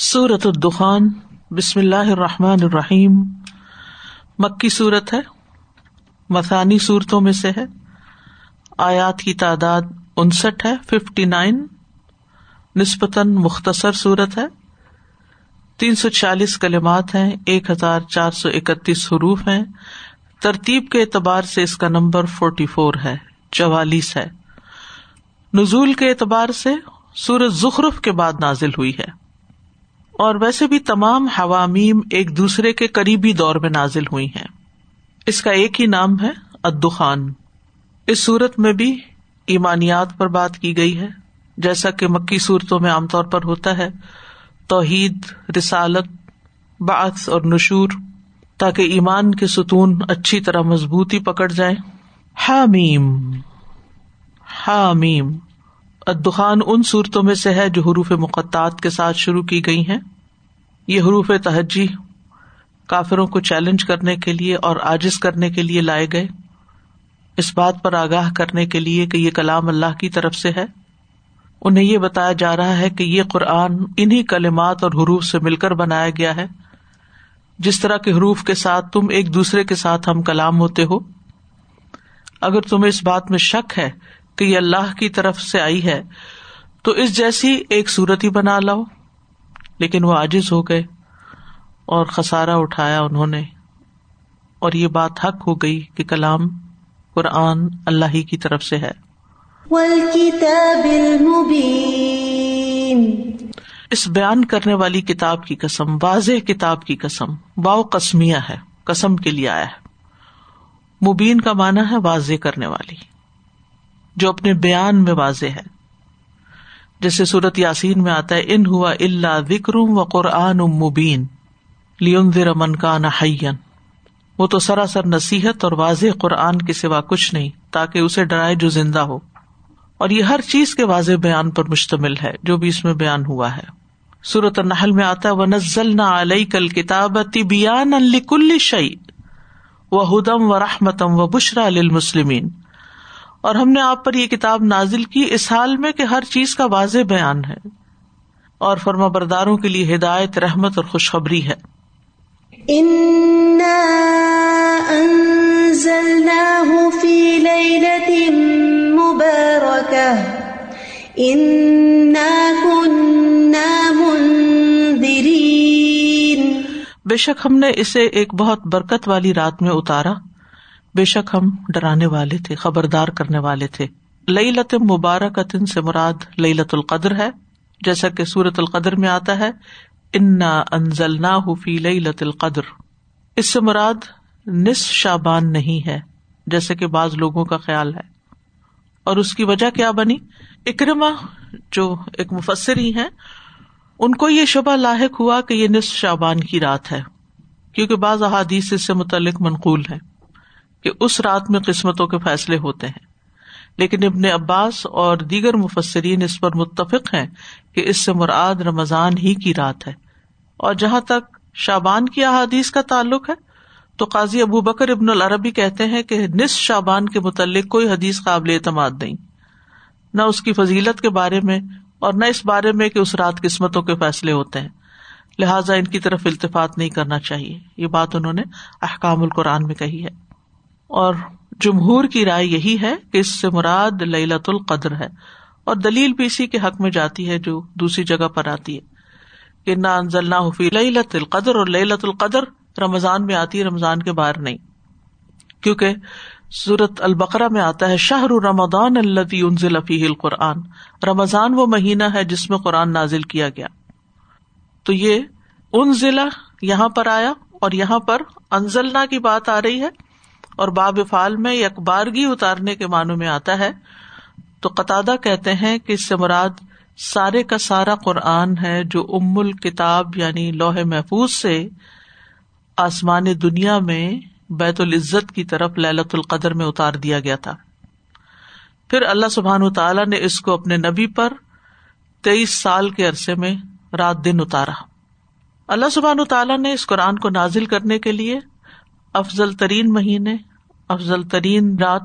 سورت الدخان، بسم اللہ الرحمٰن الرحیم۔ مکی صورت ہے مسانی صورتوں میں سے ہے۔ آیات کی تعداد انسٹھ ہے ففٹی نائن نسبتاً مختصر صورت ہے۔ تین سو چالیس کلمات ہیں، ایک ہزار چار سو اکتیس حروف ہیں۔ ترتیب کے اعتبار سے اس کا نمبر فورٹی فور ہے، چوالیس ہے۔ نزول کے اعتبار سے سورج زخرف کے بعد نازل ہوئی ہے۔ اور ویسے بھی تمام حوامیم ایک دوسرے کے قریبی دور میں نازل ہوئی ہیں۔ اس کا ایک ہی نام ہے ادخان اس صورت میں بھی ایمانیات پر بات کی گئی ہے۔ جیسا کہ مکی صورتوں میں عام طور پر ہوتا ہے، توحید، رسالت باعث اور نشور، تاکہ ایمان کے ستون اچھی طرح مضبوطی پکڑ جائے حامیم۔ حامیم۔ ادخان ان صورتوں میں سے ہے جو حروف مقطعات کے ساتھ شروع کی گئی ہیں۔ یہ حروف تہجی کافروں کو چیلنج کرنے کے لیے اور آجز کرنے کے لیے لائے گئے۔ اس بات پر آگاہ کرنے کے لیے کہ یہ کلام اللہ کی طرف سے ہے۔ انہیں یہ بتایا جا رہا ہے کہ یہ قرآن انہیں کلمات اور حروف سے مل کر بنایا گیا ہے۔ جس طرح کے حروف کے ساتھ تم ایک دوسرے کے ساتھ ہم کلام ہوتے ہو۔ اگر تمہیں اس بات میں شک ہے کہ یہ اللہ کی طرف سے آئی ہے تو اس جیسی ایک صورت ہی بنا لاؤ۔ لیکن وہ عاجز ہو گئے اور خسارا اٹھایا انہوں نے۔ اور یہ بات حق ہو گئی کہ کلام قرآن اللہ ہی کی طرف سے ہے۔ اس بیان کرنے والی کتاب کی قسم واضح کتاب کی قسم باؤ قسمیا ہے قسم کے لیے آیا ہے۔ مبین کا مانا ہے واضح کرنے والی۔ جو اپنے بیان میں واضح ہے۔ جیسے صورت یاسین میں آتا ہے، ان ہوا اللہ وکر و قرآن مبین لیون من کا نہ وہ تو سراسر نصیحت اور واضح قرآن کے سوا کچھ نہیں، تاکہ اسے ڈرائے جو زندہ ہو۔ اور یہ ہر چیز کے واضح بیان پر مشتمل ہے، جو بھی اس میں بیان ہوا ہے۔ صورت النحل میں آتا ہے نزل نہ علیہ کل کتاب بیان الکل شعی و ہدم و رحمتم و بشرا المسلمین اور ہم نے آپ پر یہ کتاب نازل کی اس حال میں کہ ہر چیز کا واضح بیان ہے اور فرما برداروں کے لیے ہدایت رحمت اور خوشخبری ہے۔ بے شک ہم نے اسے ایک بہت برکت والی رات میں اتارا۔ بے شک ہم ڈرانے والے تھے، خبردار کرنے والے تھے۔ لئی لت مبارک سے مراد لئی لت القدر ہے۔ جیسا کہ سورت القدر میں آتا ہے، انا انزل نہ فی لئی لت القدر۔ اس سے مراد نس شابان نہیں ہے جیسے کہ بعض لوگوں کا خیال ہے۔ اور اس کی وجہ کیا بنی؟ اکرما جو ایک مفسر ہی ہے ان کو یہ شبہ لاحق ہوا کہ یہ نصف شابان کی رات ہے، کیونکہ بعض احادیث اس سے متعلق منقول ہے کہ اس رات میں قسمتوں کے فیصلے ہوتے ہیں۔ لیکن ابن عباس اور دیگر مفسرین اس پر متفق ہیں کہ اس سے مراد رمضان ہی کی رات ہے۔ اور جہاں تک شابان کی احادیث کا تعلق ہے، تو قاضی ابو بکر ابن العربی کہتے ہیں کہ نس شابان کے متعلق کوئی حدیث قابل اعتماد نہیں۔ نہ اس کی فضیلت کے بارے میں اور نہ اس بارے میں کہ اس رات قسمتوں کے فیصلے ہوتے ہیں۔ لہٰذا ان کی طرف التفاط نہیں کرنا چاہیے۔ یہ بات انہوں نے احکام القرآن میں کہی ہے۔ اور جمہور کی رائے یہی ہے کہ اس سے مراد للت القدر ہے اور دلیل بھی اسی کے حق میں جاتی ہے جو دوسری جگہ پر آتی ہے کہ نہ انزل نہ حفیع لت القدر اور للت القدر رمضان میں آتی ہے، رمضان کے باہر نہیں۔ کیونکہ سورت البقرا میں آتا ہے شاہ رمضان الفی انزل فی القرآن۔ رمضان وہ مہینہ ہے جس میں قرآن نازل کیا گیا۔ تو یہ ان ضلع یہاں پر آیا اور یہاں پر انزلنا کی بات آ رہی ہے۔ اور باب فال میں یکبارگی اتارنے کے معنوں میں آتا ہے۔ تو قطع کہتے ہیں کہ اس سے مراد سارے کا سارا قرآن ہے جو ام الکتاب یعنی لوہ محفوظ سے آسمان دنیا میں بیت العزت کی طرف للت القدر میں اتار دیا گیا تھا۔ پھر اللہ سبحان تعالیٰ نے اس کو اپنے نبی پر تیئیس سال کے عرصے میں رات دن اتارا۔ اللہ سبحان تعالیٰ نے اس قرآن کو نازل کرنے کے لیے افضل ترین مہینے افضل ترین رات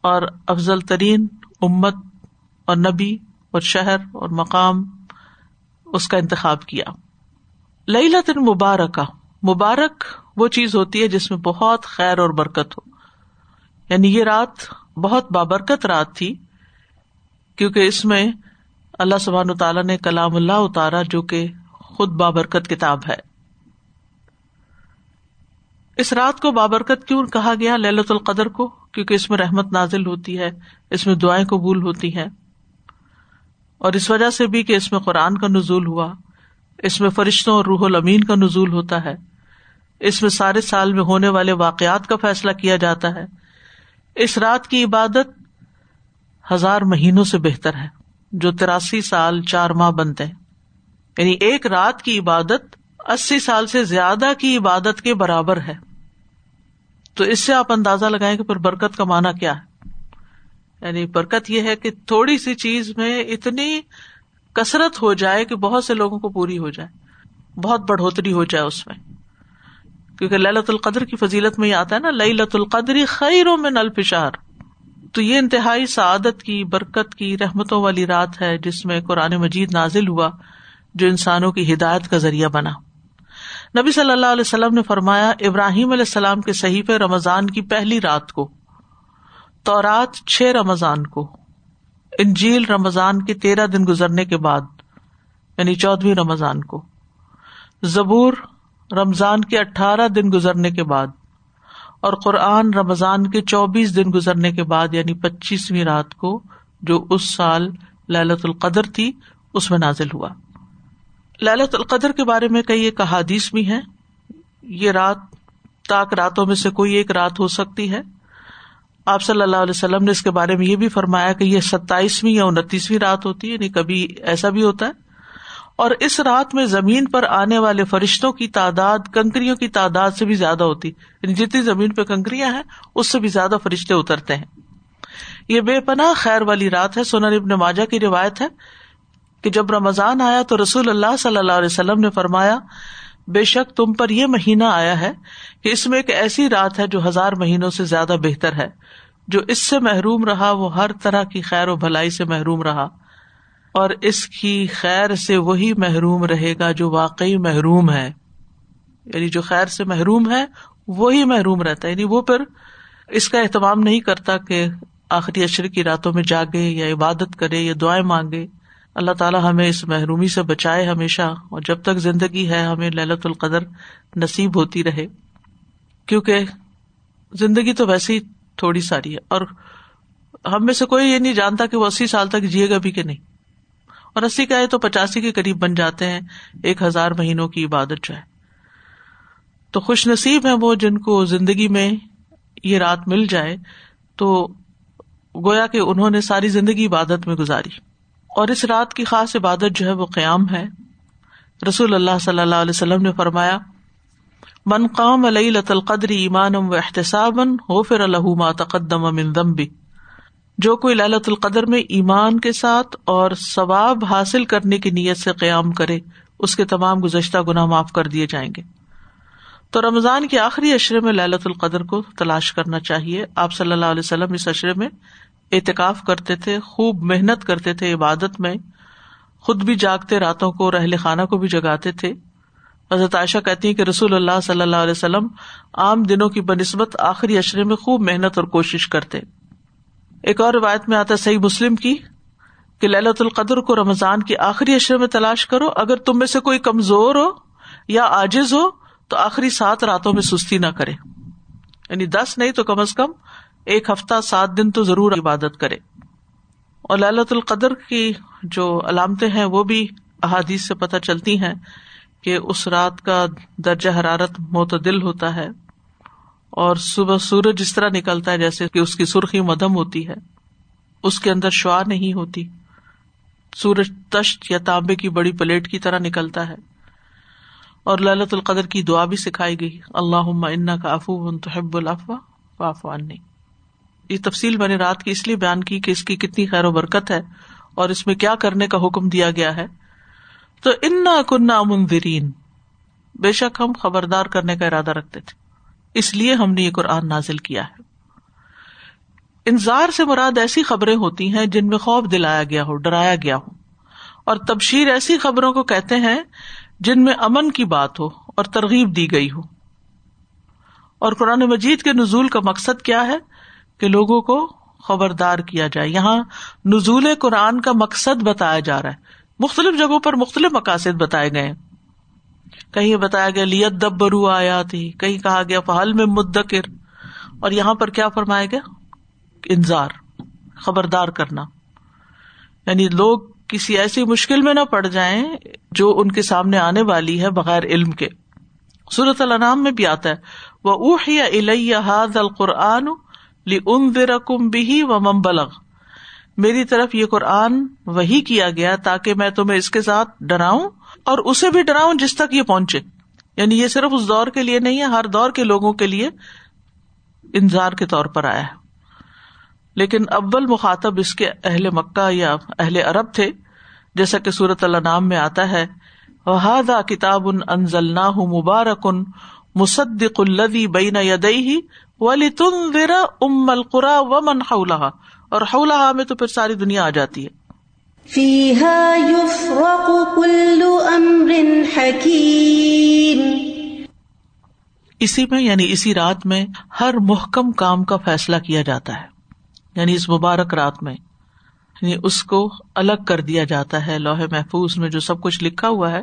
اور افضل ترین امت اور نبی اور شہر اور مقام اس کا انتخاب کیا۔ لئی لطن مبارک مبارک وہ چیز ہوتی ہے جس میں بہت خیر اور برکت ہو۔ یعنی یہ رات بہت بابرکت رات تھی، کیونکہ اس میں اللہ سبحان تعالیٰ نے کلام اللہ اتارا جو کہ خود بابرکت کتاب ہے۔ اس رات کو بابرکت کیوں کہا گیا للت القدر کو؟ کیونکہ اس میں رحمت نازل ہوتی ہے، اس میں دعائیں قبول ہوتی ہیں۔ اور اس وجہ سے بھی کہ اس میں قرآن کا نزول ہوا، اس میں فرشتوں اور روح المین کا نزول ہوتا ہے۔ اس میں سارے سال میں ہونے والے واقعات کا فیصلہ کیا جاتا ہے۔ اس رات کی عبادت ہزار مہینوں سے بہتر ہے، جو تراسی سال چار ماہ بنتے ہیں۔ یعنی ایک رات کی عبادت اسی سال سے زیادہ کی عبادت کے برابر ہے۔ تو اس سے آپ اندازہ لگائیں کہ پھر برکت کا معنی کیا ہے؟ یعنی برکت یہ ہے کہ تھوڑی سی چیز میں اتنی کثرت ہو جائے کہ بہت سے لوگوں کو پوری ہو جائے، بہت بڑھوتری ہو جائے اس میں۔ کیونکہ للت القدر کی فضیلت میں یہ آتا ہے نا لئی لت القدری خیروں میں نل پشار تو یہ انتہائی سعادت کی، برکت کی رحمتوں والی رات ہے جس میں قرآن مجید نازل ہوا، جو انسانوں کی ہدایت کا ذریعہ بنا۔ نبی صلی اللہ علیہ وسلم نے فرمایا، ابراہیم علیہ السلام کے صحیف رمضان کی پہلی رات کو تو رات چھ رمضان کو، انجیل رمضان کے تیرہ دن گزرنے کے بعد یعنی چودہ رمضان کو، زبور رمضان کے اٹھارہ دن گزرنے کے بعد، اور قرآن رمضان کے چوبیس دن گزرنے کے بعد یعنی پچیسویں رات کو، جو اس سال للت القدر تھی، اس میں نازل ہوا۔ للت القدر کے بارے میں کئی ایک احادیث بھی ہیں۔ یہ رات، تاک راتوں میں سے کوئی ایک رات ہو سکتی ہے۔ آپ صلی اللہ علیہ وسلم نے اس کے بارے میں یہ بھی فرمایا کہ یہ ستائیسویں یا انتیسویں رات ہوتی ہے یعنی کبھی ایسا بھی ہوتا ہے۔ اور اس رات میں زمین پر آنے والے فرشتوں کی تعداد، کنکریوں کی تعداد سے بھی زیادہ ہوتی۔ یعنی جتنی زمین پہ کنکریاں ہیں، اس سے بھی زیادہ فرشتے اترتے ہیں۔ یہ بے پناہ خیر والی رات ہے سونر ابن ماجا کی روایت ہے۔ کہ جب رمضان آیا تو رسول اللہ صلی اللہ علیہ وسلم نے فرمایا، بے شک تم پر یہ مہینہ آیا ہے کہ اس میں ایک ایسی رات ہے جو ہزار مہینوں سے زیادہ بہتر ہے، جو اس سے محروم رہا، وہ ہر طرح کی خیر و بھلائی سے محروم رہا، اور اس کی خیر سے وہی محروم رہے گا جو واقعی محروم ہے۔ یعنی جو خیر سے محروم ہے، وہی محروم رہتا ہے۔ یعنی وہ پھر اس کا اہتمام نہیں کرتا کہ آخری اشر کی راتوں میں جاگے یا عبادت کرے یا دعائیں مانگے۔ اللہ تعالیٰ ہمیں اس محرومی سے بچائے ہمیشہ اور جب تک زندگی ہے ہمیں للت القدر نصیب ہوتی رہے۔ کیونکہ زندگی تو ویسے ہی تھوڑی ساری ہے اور ہم میں سے کوئی یہ نہیں جانتا کہ وہ اسی سال تک جیے گا بھی کہ نہیں۔ اور اسی کا ہے تو پچاسی کے قریب بن جاتے ہیں، ایک ہزار مہینوں کی عبادت جو ہے۔ تو خوش نصیب ہے وہ جن کو زندگی میں یہ رات مل جائے، تو گویا کہ انہوں نے ساری زندگی عبادت میں گزاری۔ اور اس رات کی خاص عبادت جو ہے وہ قیام ہے۔ رسول اللہ صلی اللہ علیہ وسلم نے فرمایا، من قام علیہ لط القدری و احتساب ہو فر الحما تقدم بھی جو کوئی للت القدر میں ایمان کے ساتھ اور ثواب حاصل کرنے کی نیت سے قیام کرے، اس کے تمام گزشتہ گنا معاف کر دیے جائیں گے۔ تو رمضان کے آخری اشرے میں للت القدر کو تلاش کرنا چاہیے۔ آپ صلی اللہ علیہ وسلم اس اشرے میں اعتکاف کرتے تھے، خوب محنت کرتے تھے عبادت میں، خود بھی جاگتے راتوں کو رہل خانہ کو بھی جگاتے تھے۔ حضرت عائشہ کہتی ہیں کہ رسول اللہ صلی اللہ علیہ وسلم عام دنوں کی بنسبت آخری اشرے میں خوب محنت اور کوشش کرتے۔ ایک اور روایت میں آتا صحیح مسلم کی کہ للت القدر کو رمضان کی آخری اشرے میں تلاش کرو، اگر تم میں سے کوئی کمزور ہو یا آجز ہو تو آخری سات راتوں میں سستی نہ کرے۔ یعنی دس نہیں تو کم از کم ایک ہفتہ سات دن تو ضرور عبادت کرے۔ اور للت القدر کی جو علامتیں ہیں وہ بھی احادیث سے پتہ چلتی ہیں کہ اس رات کا درجہ حرارت معتدل ہوتا ہے اور صبح سورج جس طرح نکلتا ہے جیسے کہ اس کی سرخی مدم ہوتی ہے۔ اس کے اندر شعا نہیں ہوتی۔ سورج تشت یا تانبے کی بڑی پلیٹ کی طرح نکلتا ہے۔ اور للت القدر کی دعا بھی سکھائی گئی۔ اللہ ان کا افو تحب الافوا عنی۔ یہ تفصیل میں نے رات کی اس لیے بیان کی کہ اس کی کتنی خیر و برکت ہے اور اس میں کیا کرنے کا حکم دیا گیا ہے۔ تو انا کنہ منظرین بے شک ہم خبردار کرنے کا ارادہ رکھتے تھے۔ اس لیے ہم نے یہ قرآن نازل کیا ہے۔ انظار سے مراد ایسی خبریں ہوتی ہیں جن میں خوف دلایا گیا ہو، ڈرایا گیا ہو۔ اور تبشیر ایسی خبروں کو کہتے ہیں جن میں امن کی بات ہو اور ترغیب دی گئی ہو۔ اور قرآن مجید کے نزول کا مقصد کیا ہے؟ کہ لوگوں کو خبردار کیا جائے۔ یہاں نزول قرآن کا مقصد بتایا جا رہا ہے۔ مختلف جگہوں پر مختلف مقاصد بتائے گئے۔ کہیں بتایا گیا، لیت دب برو آیا تھی کہیں کہا گیا پہل میں مدکر۔ اور یہاں پر کیا فرمایا گیا؟ انضار خبردار کرنا۔ یعنی لوگ کسی ایسی مشکل میں نہ پڑ جائیں جو ان کے سامنے آنے والی ہے بغیر علم کے۔ صورت النام میں بھی آتا ہے۔ وہ اوہ یا القرآن لی ام رقم بھی و ممبلغ میری طرف یہ قرآن وہی کیا گیا تاکہ میں تمہیں اس کے ساتھ ڈراؤں اور اسے بھی ڈراؤں جس تک یہ پہنچے۔ یعنی یہ صرف اس دور کے لیے نہیں ہے، ہر دور کے لوگوں کے لیے انتظار کے طور پر آیا ہے۔ لیکن اول مخاطب اس کے اہل مکہ یا اہل عرب تھے، جیسا کہ سورت اللہ نام میں آتا ہے۔ وحدا کتاب ان انزل نہ مبارک ان مصدق الدی بین یدئی ویرا ام القرا و من حولہ اور حولہ میں تو پھر ساری دنیا آ جاتی ہے۔ اسی میں یعنی اسی رات میں ہر محکم کام کا فیصلہ کیا جاتا ہے۔ یعنی اس مبارک رات میں یعنی اس کو الگ کر دیا جاتا ہے لوہے محفوظ میں جو سب کچھ لکھا ہوا ہے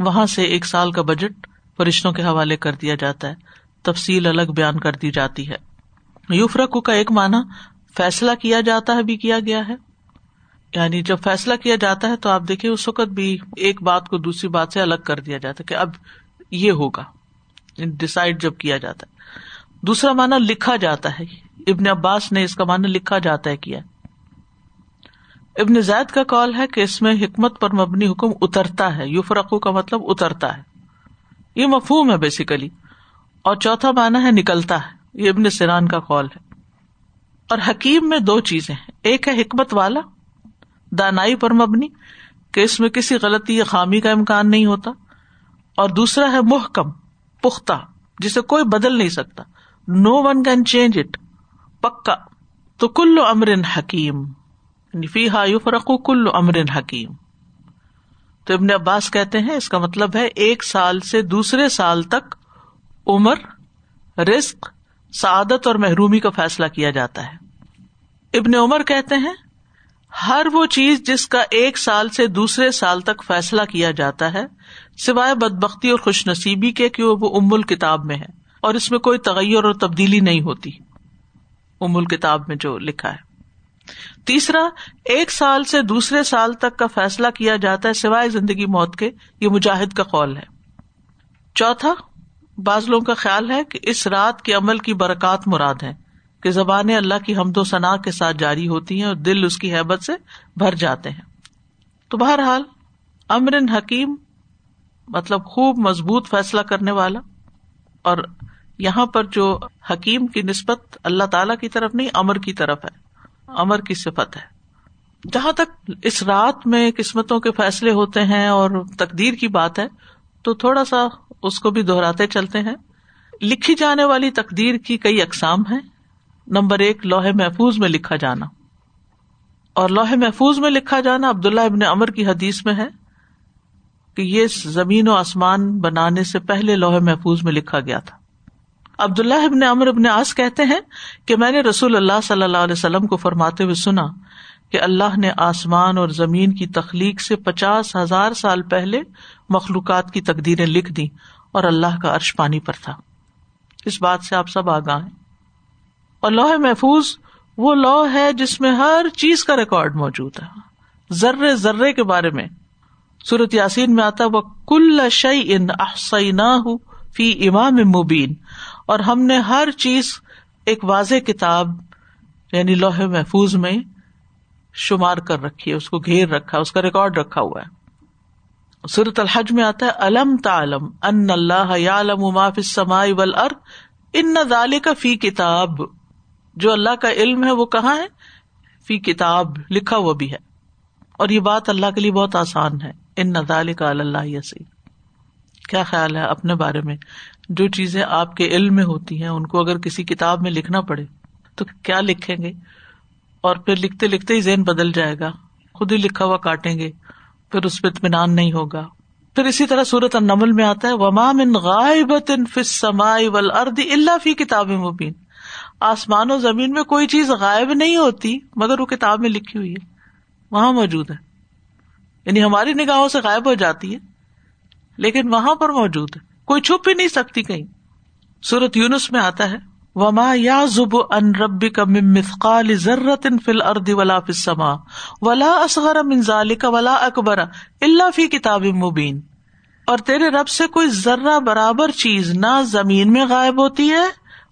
وہاں سے ایک سال کا بجٹ فرشتوں کے حوالے کر دیا جاتا ہے۔ تفصیل الگ بیان کر دی جاتی ہے۔ یوفرق کا ایک معنی فیصلہ کیا جاتا ہے بھی کیا گیا ہے۔ یعنی جب فیصلہ کیا جاتا ہے تو آپ دیکھیے اس وقت بھی ایک بات کو دوسری بات سے الگ کر دیا جاتا ہے کہ اب یہ ہوگا۔ ڈسائڈ جب کیا جاتا ہے۔ دوسرا مانا لکھا جاتا ہے۔ ابن عباس نے اس کا معنی لکھا جاتا ہے کیا۔ ابن زید کا کال ہے کہ اس میں حکمت پر مبنی حکم اترتا ہے۔ یو فرقو کا مطلب اترتا ہے۔ یہ مفہوم ہے بیسیکلی اور چوتھا مانا ہے نکلتا ہے. یہ ابن سیران کا کال ہے. اور حکیم میں دو چیزیں ایک ہے حکمت والا، دانائی پر مبنی، کہ اس میں کسی غلطی یا خامی کا امکان نہیں ہوتا. اور دوسرا ہے محکم، پختہ، جسے کوئی بدل نہیں سکتا. No one can change it پکا. تو کل امر حکیم. یعنی فی ہا یو فرق کل امر حکیم. تو ابن عباس کہتے ہیں اس کا مطلب ہے ایک سال سے دوسرے سال تک عمر رسک سعادت اور محرومی کا فیصلہ کیا جاتا ہے۔ ابن عمر کہتے ہیں، ہر وہ چیز جس کا ایک سال سے دوسرے سال تک فیصلہ کیا جاتا ہے، سوائے بد بختی اور خوش نصیبی کے کہ وہ ام الکتاب میں ہے اور اس میں کوئی تغیر اور تبدیلی نہیں ہوتی۔ ام الکتاب میں جو لکھا ہے۔ تیسرا، ایک سال سے دوسرے سال تک کا فیصلہ کیا جاتا ہے سوائے زندگی موت کے، یہ مجاہد کا قول ہے۔ چوتھا، بعض لوگوں کا خیال ہے کہ اس رات کے عمل کی برکات مراد ہے کہ زبانیں اللہ کی حمد و ثناء کے ساتھ جاری ہوتی ہیں اور دل اس کی حیبت سے بھر جاتے ہیں۔ تو بہرحال، امر حکیم مطلب خوب مضبوط فیصلہ کرنے والا اور یہاں پر جو حکیم کی نسبت اللہ تعالی کی طرف نہیں، امر کی طرف ہے۔ امر کی صفت ہے۔ جہاں تک اس رات میں قسمتوں کے فیصلے ہوتے ہیں اور تقدیر کی بات ہے، تو تھوڑا سا اس کو بھی دہراتے چلتے ہیں۔ لکھی جانے والی تقدیر کی کئی اقسام ہے نمبر ایک لوہے محفوظ میں لکھا جانا۔ اور لوہے محفوظ میں لکھا جانا عبداللہ ابن امر کی حدیث میں ہے کہ یہ زمین و آسمان بنانے سے پہلے لوہے محفوظ میں لکھا گیا تھا۔ عبد اللہ ابن امر ابن آس کہتے ہیں کہ میں نے رسول اللہ صلی اللہ علیہ وسلم کو فرماتے ہوئے سنا کہ اللہ نے آسمان اور زمین کی تخلیق سے پچاس ہزار سال پہلے مخلوقات کی تقدیریں لکھ دی اور اللہ کا عرش پانی پر تھا۔ اس بات سے آپ سب آگاہ ہیں۔ اور لوہ محفوظ وہ لو ہے جس میں ہر چیز کا ریکارڈ موجود ہے۔ ذرے ذرے کے بارے میں سورت یاسین میں آتا وہ کل شعی ان فی امام مبین اور ہم نے ہر چیز ایک واضح کتاب یعنی لوہے محفوظ میں شمار کر رکھی ہے، اس کو گھیر رکھا، اس کا ریکارڈ رکھا ہوا ہے۔ سورت الحج میں آتا ہے، الم تعلم ان اللہ معاف سمائی ول ار ان نہ کا فی کتاب جو اللہ کا علم ہے، وہ کہاں ہے؟ فی کتاب، لکھا ہوا بھی ہے۔ اور یہ بات اللہ کے لیے بہت آسان ہے۔ ان نہ کا اللہ یسی کیا خیال ہے اپنے بارے میں؟ جو چیزیں آپ کے علم میں ہوتی ہیں، ان کو اگر کسی کتاب میں لکھنا پڑے، تو کیا لکھیں گے؟ اور پھر لکھتے لکھتے ہی ذہن بدل جائے گا، خود ہی لکھا ہوا کاٹیں گے، پھر اس پہ اطمینان نہیں ہوگا۔ پھر اسی طرح صورت النمل میں آتا ہے ومام ان غائب ارد اللہ فی کتاب مبین آسمان و زمین میں کوئی چیز غائب نہیں ہوتی، مگر وہ کتاب میں لکھی ہوئی ہے، وہاں موجود ہے۔ یعنی ہماری نگاہوں سے غائب ہو جاتی ہے، لیکن وہاں پر موجود ہے۔ کوئی چھپ ہی نہیں سکتی کہیں۔ سورت یونس میں آتا ہے، وما یا زب ان ربی کا مثقال ضرت فل ارد ولا فسما ولا اصغر منظال کا ولا اکبر اللہ فی کتاب مبین اور تیرے رب سے کوئی ذرہ برابر چیز نہ زمین میں غائب ہوتی ہے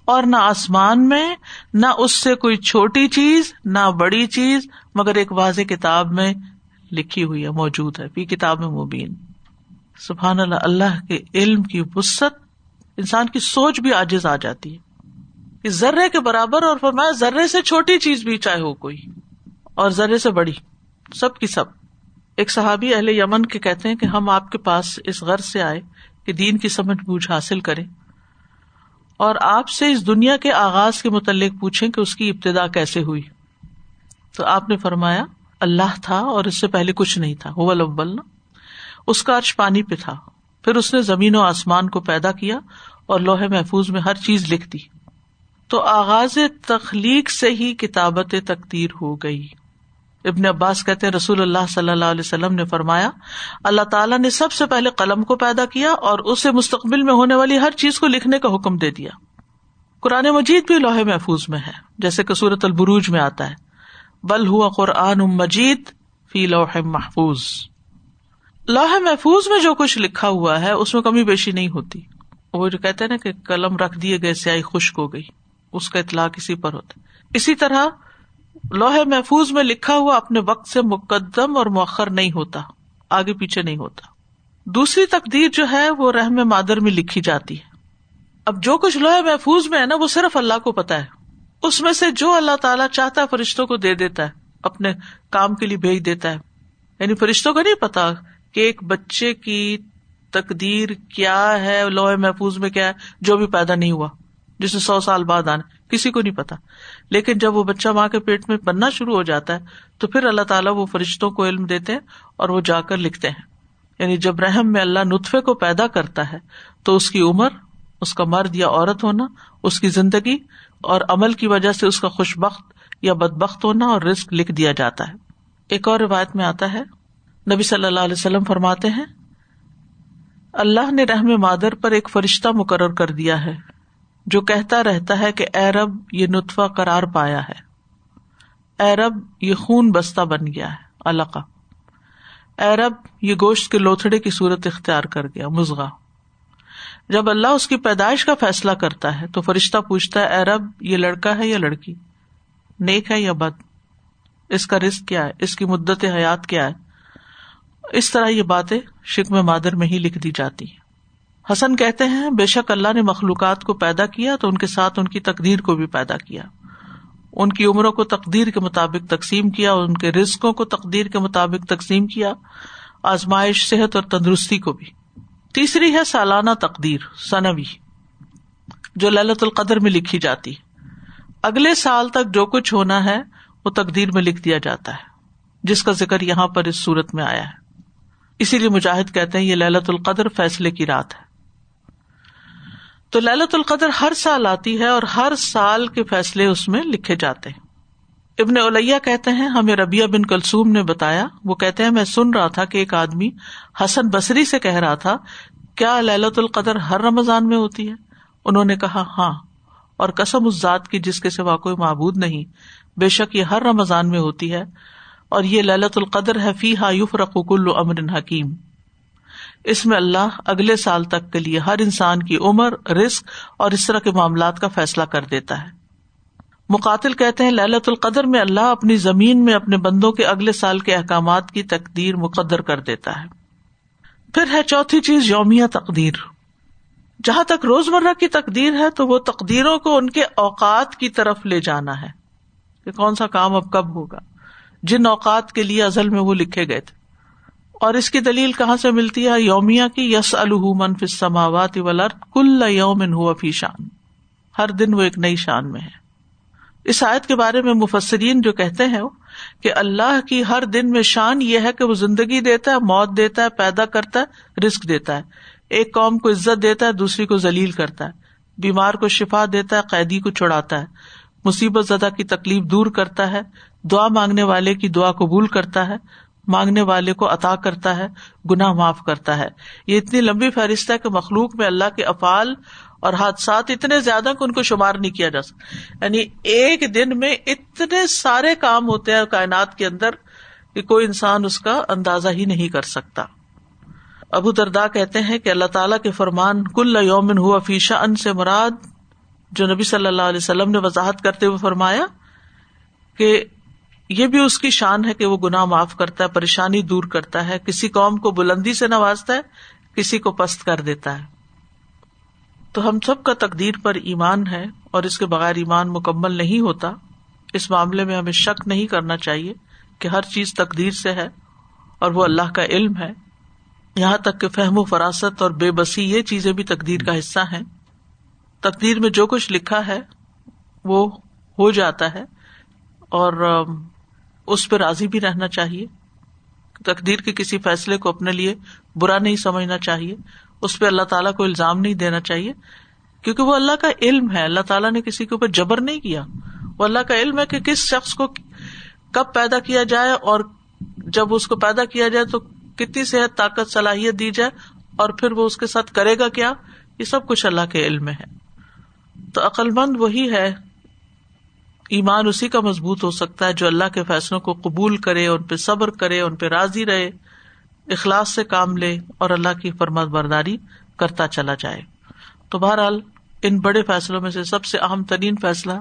اور نہ آسمان میں، نہ اس سے کوئی چھوٹی چیز، نہ بڑی چیز، مگر ایک واضح کتاب میں لکھی ہوئی ہے، موجود ہے، فی کتاب میں مبین۔ سبحان اللہ اللہ کے علم کی وسط انسان کی سوچ بھی آجز آ جاتی ہے۔ ذرے کے برابر اور فرمایا ذرے سے چھوٹی چیز بھی چاہے ہو کوئی، اور ذرے سے بڑی، سب کی سب۔ ایک صحابی اہل یمن کے کہتے ہیں کہ ہم آپ کے پاس اس غرض سے آئے کہ دین کی سمجھ بوجھ حاصل کریں۔ اور آپ سے اس دنیا کے آغاز کے متعلق پوچھیں کہ اس کی ابتدا کیسے ہوئی۔ تو آپ نے فرمایا، اللہ تھا اور اس سے پہلے کچھ نہیں تھا وہ نا۔ اس کا عرش پانی پہ تھا۔ پھر اس نے زمین و آسمان کو پیدا کیا اور لوہے محفوظ میں ہر چیز لکھ دی۔ تو آغاز تخلیق سے ہی کتابت تقدیر ہو گئی۔ ابن عباس کہتے رسول اللہ صلی اللہ علیہ وسلم نے فرمایا، اللہ تعالیٰ نے سب سے پہلے قلم کو پیدا کیا اور اسے مستقبل میں ہونے والی ہر چیز کو لکھنے کا حکم دے دیا۔ قرآن مجید بھی لوہے محفوظ میں ہے، جیسے کسورت البروج میں آتا ہے۔ بل ہوا قرآن مجید فی لوح محفوظ۔ لوہے محفوظ میں جو کچھ لکھا ہوا ہے، اس میں کمی بیشی نہیں ہوتی۔ وہ جو کہتے نا کہ قلم رکھ دیے گئے سیائی خشک ہو گئی۔ اس کا اطلاع کسی پر ہوتا اسی طرح لوہے محفوظ میں لکھا ہوا اپنے وقت سے مقدم اور مؤخر نہیں ہوتا، آگے پیچھے نہیں ہوتا۔ دوسری تقدیر جو ہے، وہ رحم مادر میں لکھی جاتی ہے۔ اب جو کچھ لوہے محفوظ میں ہے نا، وہ صرف اللہ کو پتا ہے۔ اس میں سے جو اللہ تعالیٰ چاہتا ہے، فرشتوں کو دے دیتا ہے، اپنے کام کے لیے بھیج دیتا ہے۔ یعنی فرشتوں کو نہیں پتا کہ ایک بچے کی تقدیر کیا ہے، لوہے محفوظ میں کیا ہے، جو بھی پیدا نہیں ہوا، جسے سو سال بعد آنا کسی کو نہیں پتا۔ لیکن جب وہ بچہ ماں کے پیٹ میں بننا شروع ہو جاتا ہے، تو پھر اللہ تعالیٰ وہ فرشتوں کو علم دیتے ہیں اور وہ جا کر لکھتے ہیں۔ یعنی جب رحم میں اللہ نطفے کو پیدا کرتا ہے، تو اس کی عمر، اس کا مرد یا عورت ہونا، اس کی زندگی اور عمل کی وجہ سے اس کا خوش بخت یا بد بخت ہونا اور رسک لکھ دیا جاتا ہے۔ ایک اور روایت میں آتا ہے نبی صلی اللہ علیہ وسلم فرماتے ہیں، اللہ نے رحم مادر پر ایک فرشتہ مقرر کر دیا ہے، جو کہتا رہتا ہے کہ اے رب، یہ نطفہ قرار پایا ہے۔ اے رب، یہ خون بستہ بن گیا ہے۔ اللہ کا اے رب، یہ گوشت کے لوتھڑے کی صورت اختیار کر گیا مزغا جب اللہ اس کی پیدائش کا فیصلہ کرتا ہے، تو فرشتہ پوچھتا ہے، اے رب، یہ لڑکا ہے یا لڑکی؟ نیک ہے یا بد؟ اس کا رسک کیا ہے؟ اس کی مدت حیات کیا ہے؟ اس طرح یہ باتیں شکم مادر میں ہی لکھ دی جاتی ہیں۔ حسن کہتے ہیں، بے شک اللہ نے مخلوقات کو پیدا کیا تو ان کے ساتھ ان کی تقدیر کو بھی پیدا کیا۔ ان کی عمروں کو تقدیر کے مطابق تقسیم کیا اور ان کے رزقوں کو تقدیر کے مطابق تقسیم کیا، آزمائش، صحت اور تندرستی کو بھی۔ تیسری ہے سالانہ تقدیر سنوی جو للت القدر میں لکھی جاتی۔ اگلے سال تک جو کچھ ہونا ہے، وہ تقدیر میں لکھ دیا جاتا ہے، جس کا ذکر یہاں پر اس صورت میں آیا ہے۔ اسی لیے مجاہد کہتے ہیں یہ للت القدر فیصلے کی رات ہے۔ تو للت القدر ہر سال آتی ہے اور ہر سال کے فیصلے اس میں لکھے جاتے ہیں۔ ابن اولیا کہتے ہیں، ہمیں ربیہ بن کلسوم نے بتایا، وہ کہتے ہیں، میں سن رہا تھا کہ ایک آدمی حسن بصری سے کہہ رہا تھا، کیا للت القدر ہر رمضان میں ہوتی ہے؟ انہوں نے کہا ہاں اور قسم اس ذات کی جس کے سوا کوئی معبود نہیں، بے شک یہ ہر رمضان میں ہوتی ہے۔ اور یہ للت القدر ہے فی ہا یوف رقل امر حکیم۔ اس میں اللہ اگلے سال تک کے لیے ہر انسان کی عمر رسک اور اس طرح کے معاملات کا فیصلہ کر دیتا ہے۔ مقاتل کہتے ہیں، للت القدر میں اللہ اپنی زمین میں اپنے بندوں کے اگلے سال کے احکامات کی تقدیر مقدر کر دیتا ہے۔ پھر ہے چوتھی چیز، یومیہ تقدیر۔ جہاں تک روز مرہ کی تقدیر ہے تو وہ تقدیروں کو ان کے اوقات کی طرف لے جانا ہے کہ کون سا کام اب کب ہوگا۔ جن اوقات کے لیے ازل میں وہ لکھے گئے تھے۔ اور اس کی دلیل کہاں سے ملتی ہے؟ یومیا کی یس الح سماوات ولر کل یومن ہوا فی شان۔ ہر دن وہ ایک نئی شان میں ہے۔ اس آیت کے بارے میں مفسرین جو کہتے ہیں کہ اللہ کی ہر دن میں شان یہ ہے کہ وہ زندگی دیتا ہے، موت دیتا ہے، پیدا کرتا ہے رسک دیتا ہے۔ ایک قوم کو عزت دیتا ہے، دوسری کو ذلیل کرتا ہے۔ بیمار کو شفا دیتا ہے، قیدی کو چھڑاتا ہے۔ مصیبت زدہ کی تکلیف دور کرتا ہے۔ دعا مانگنے والے کی دعا قبول کرتا ہے، مانگنے والے کو عطا کرتا ہے، گناہ معاف کرتا ہے۔ یہ اتنی لمبی فہرست ہے کہ مخلوق میں اللہ کے افعال اور حادثات اتنے زیادہ کہ ان کو شمار نہیں کیا جا سکتا۔ یعنی ایک دن میں اتنے سارے کام ہوتے ہیں کائنات کے اندر کہ کوئی انسان اس کا اندازہ ہی نہیں کر سکتا۔ ابو دردا کہتے ہیں کہ اللہ تعالیٰ کے فرمان، کل یومن ہوا فیشا ان سے مراد، جو نبی صلی اللہ علیہ وسلم نے وضاحت کرتے ہوئے فرمایا کہ یہ بھی اس کی شان ہے کہ وہ گناہ معاف کرتا ہے، پریشانی دور کرتا ہے، کسی قوم کو بلندی سے نوازتا ہے، کسی کو پست کر دیتا ہے۔ تو ہم سب کا تقدیر پر ایمان ہے اور اس کے بغیر ایمان مکمل نہیں ہوتا۔ اس معاملے میں ہمیں شک نہیں کرنا چاہیے کہ ہر چیز تقدیر سے ہے اور وہ اللہ کا علم ہے۔ یہاں تک کہ فہم و فراست اور بے بسی یہ چیزیں بھی تقدیر کا حصہ ہیں۔ تقدیر میں جو کچھ لکھا ہے، وہ ہو جاتا ہے اور اس پہ راضی بھی رہنا چاہیے۔ تقدیر کے کسی فیصلے کو اپنے لیے برا نہیں سمجھنا چاہیے۔ اس پہ اللہ تعالیٰ کو الزام نہیں دینا چاہیے۔ کیونکہ وہ اللہ کا علم ہے۔ اللہ تعالیٰ نے کسی کے اوپر جبر نہیں کیا۔ وہ اللہ کا علم ہے کہ کس شخص کو کب پیدا کیا جائے اور جب اس کو پیدا کیا جائے تو کتنی صحت، طاقت، صلاحیت دی جائے اور پھر وہ اس کے ساتھ کرے گا کیا؟ یہ سب کچھ اللہ کے علم میں ہے۔ تو عقل مند وہی ہے ایمان اسی کا مضبوط ہو سکتا ہے جو اللہ کے فیصلوں کو قبول کرے، ان پہ صبر کرے، ان پہ راضی رہے، اخلاص سے کام لے اور اللہ کی فرمت برداری کرتا چلا جائے۔ تو بہرحال، ان بڑے فیصلوں میں سے سب سے اہم ترین فیصلہ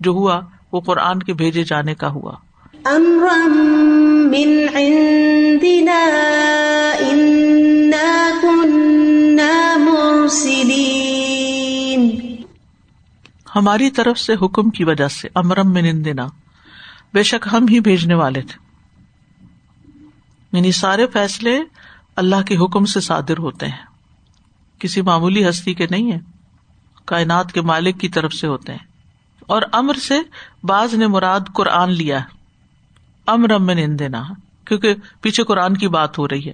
جو ہوا، وہ قرآن کے بھیجے جانے کا ہوا۔ ہماری طرف سے حکم کی وجہ سے امرم میں نندنا بے شک ہم ہی بھیجنے والے تھے۔ یعنی سارے فیصلے اللہ کے حکم سے صادر ہوتے ہیں۔ کسی معمولی ہستی کے نہیں ہے کائنات کے مالک کی طرف سے ہوتے ہیں۔ اور امر سے بعض نے مراد قرآن لیا ہے۔ امرم میں نندنا کیونکہ پیچھے قرآن کی بات ہو رہی ہے۔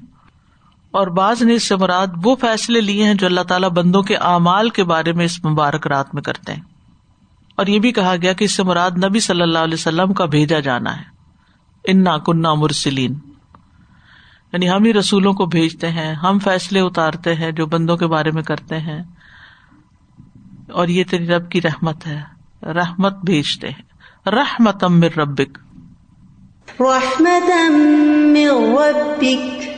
اور بعض نے اس سے مراد وہ فیصلے لیے ہیں جو اللہ تعالیٰ بندوں کے اعمال کے بارے میں اس مبارک رات میں کرتے ہیں۔ اور یہ بھی کہا گیا کہ اس سے مراد نبی صلی اللہ علیہ وسلم کا بھیجا جانا ہے۔ انا کنہ مرسلین۔ یعنی ہم ہی رسولوں کو بھیجتے ہیں، ہم فیصلے اتارتے ہیں جو بندوں کے بارے میں کرتے ہیں۔ اور یہ تیری رب کی رحمت ہے، رحمت بھیجتے ہیں۔ رحمت امر ربک۔ رحمت ربک۔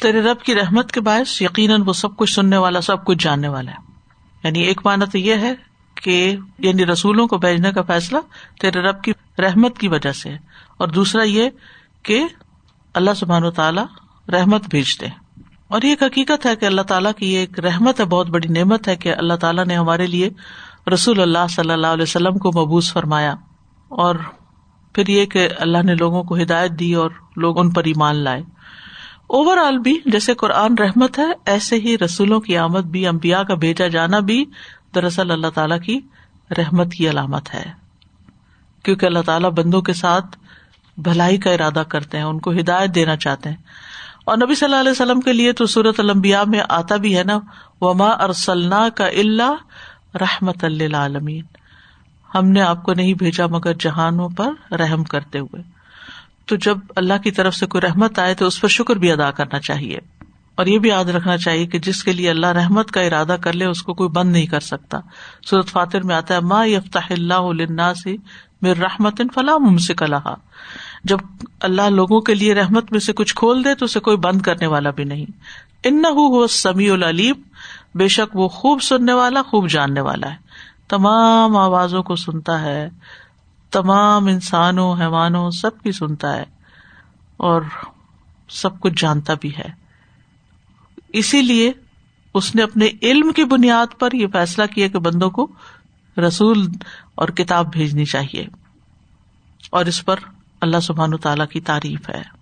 تیرے رب کی رحمت کے باعث یقیناً وہ سب کچھ سننے والا، سب کچھ جاننے والا ہے۔ یعنی ایک مانا تو یہ ہے کہ یعنی رسولوں کو بھیجنے کا فیصلہ تیرے رب کی رحمت کی وجہ سے اور دوسرا یہ کہ اللہ سبحان و تعالیٰ رحمت بھیجتے اور یہ ایک حقیقت ہے کہ اللہ تعالیٰ کی یہ ایک رحمت ہے، بہت بڑی نعمت ہے کہ اللہ تعالیٰ نے ہمارے لیے رسول اللہ صلی اللہ علیہ وسلم کو مبوس فرمایا۔ اور پھر یہ کہ اللہ نے لوگوں کو ہدایت دی اور لوگ ان پر ایمان لائے۔ اوور آل بھی جیسے قرآن رحمت ہے، ایسے ہی رسولوں کی آمد بھی امبیا کا بھیجا جانا بھی دراصل اللہ تعالی کی رحمت کی علامت ہے۔ کیونکہ اللہ تعالیٰ بندوں کے ساتھ بھلائی کا ارادہ کرتے ہیں، ان کو ہدایت دینا چاہتے ہیں۔ اور نبی صلی اللہ علیہ وسلم کے لیے تو صورت المبیا میں آتا بھی ہے نا، وما ارسلنا کا اللہ رحمت اللہ عالمین ہم نے آپ کو نہیں بھیجا مگر جہانوں پر رحم کرتے ہوئے۔ تو جب اللہ کی طرف سے کوئی رحمت آئے تو اس پر شکر بھی ادا کرنا چاہیے اور یہ بھی یاد رکھنا چاہیے کہ جس کے لیے اللہ رحمت کا ارادہ کر لے اس کو کوئی بند نہیں کر سکتا۔ سورت فاتر میں آتا ہے، ما یفتح اللہ سے میر رحمت فلاں ممسک اللہ جب اللہ لوگوں کے لیے رحمت میں سے کچھ کھول دے تو اسے کوئی بند کرنے والا بھی نہیں۔ ان ہو سمیع العلیم، بے شک وہ خوب سننے والا، خوب جاننے والا ہے۔ تمام آوازوں کو سنتا ہے۔ تمام انسانوں، حیوانوں سب کی سنتا ہے اور سب کچھ جانتا بھی ہے۔ اسی لیے اس نے اپنے علم کی بنیاد پر یہ فیصلہ کیا کہ بندوں کو رسول اور کتاب بھیجنی چاہیے اور اس پر اللہ سبحان تعالی کی تعریف ہے۔